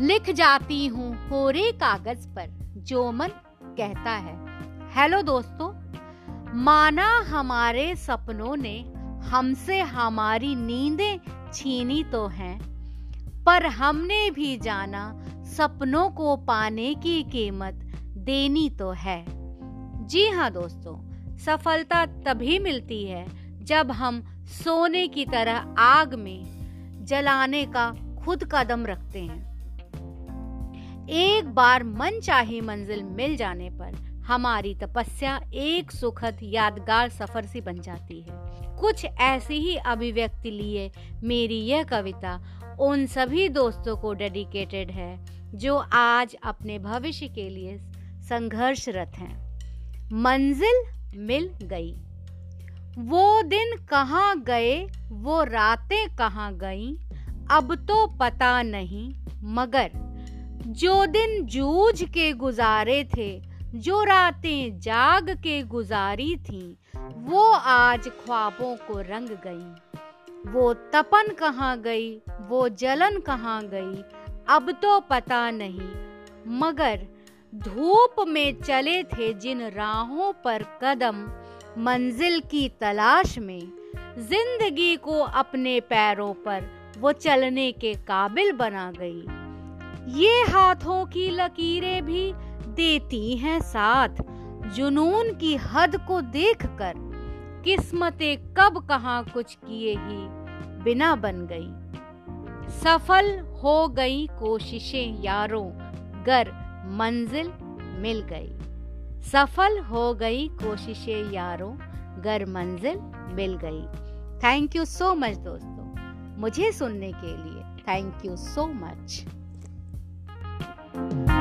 लिख जाती हूँ कोरे कागज़ पर, जो मन कहता है। हेलो दोस्तों, माना हमारे सपनों ने हमसे हमारी नींदें छीनी तो हैं, पर हमने भी जाना सपनों को पाने की कीमत देनी तो है। जी हाँ दोस्तों, सफलता तभी मिलती है जब हम सोने की तरह आग में जलाने का खुद कदम रखते हैं। बार मन चाही मंजिल मिल जाने पर हमारी तपस्या एक सुखद यादगार सफ़र सी बन जाती है। कुछ ऐसी ही अभिव्यक्ति लिए मेरी यह कविता उन सभी दोस्तों को डेडिकेटेड है, जो आज अपने भविष्य के लिए संघर्षरत हैं। मंजिल मिल गई। वो दिन कहाँ गए, वो रातें कहाँ गईं, अब तो पता नहीं, मगर जो दिन जूझ के गुजारे थे, जो रातें जाग के गुजारी थीं, वो आज ख्वाबों को रंग गई। वो तपन कहाँ गई, वो जलन कहाँ गई, अब तो पता नहीं। मगर धूप में चले थे जिन राहों पर कदम, मंजिल की तलाश में, ज़िंदगी को अपने पैरों पर, वो चलने के काबिल बना गई। ये हाथों की लकीरें भी देती हैं साथ। जुनून की हद को देखकर किस्मतें कब कहाँ कुछ किए ही बिना बन गई। सफल हो गई कोशिशें यारों, गर मंजिल मिल गई। सफल हो गई कोशिशें यारों, गर मंजिल मिल गई। थैंक यू सो मच दोस्तों। मुझे सुनने के लिए thank you so much you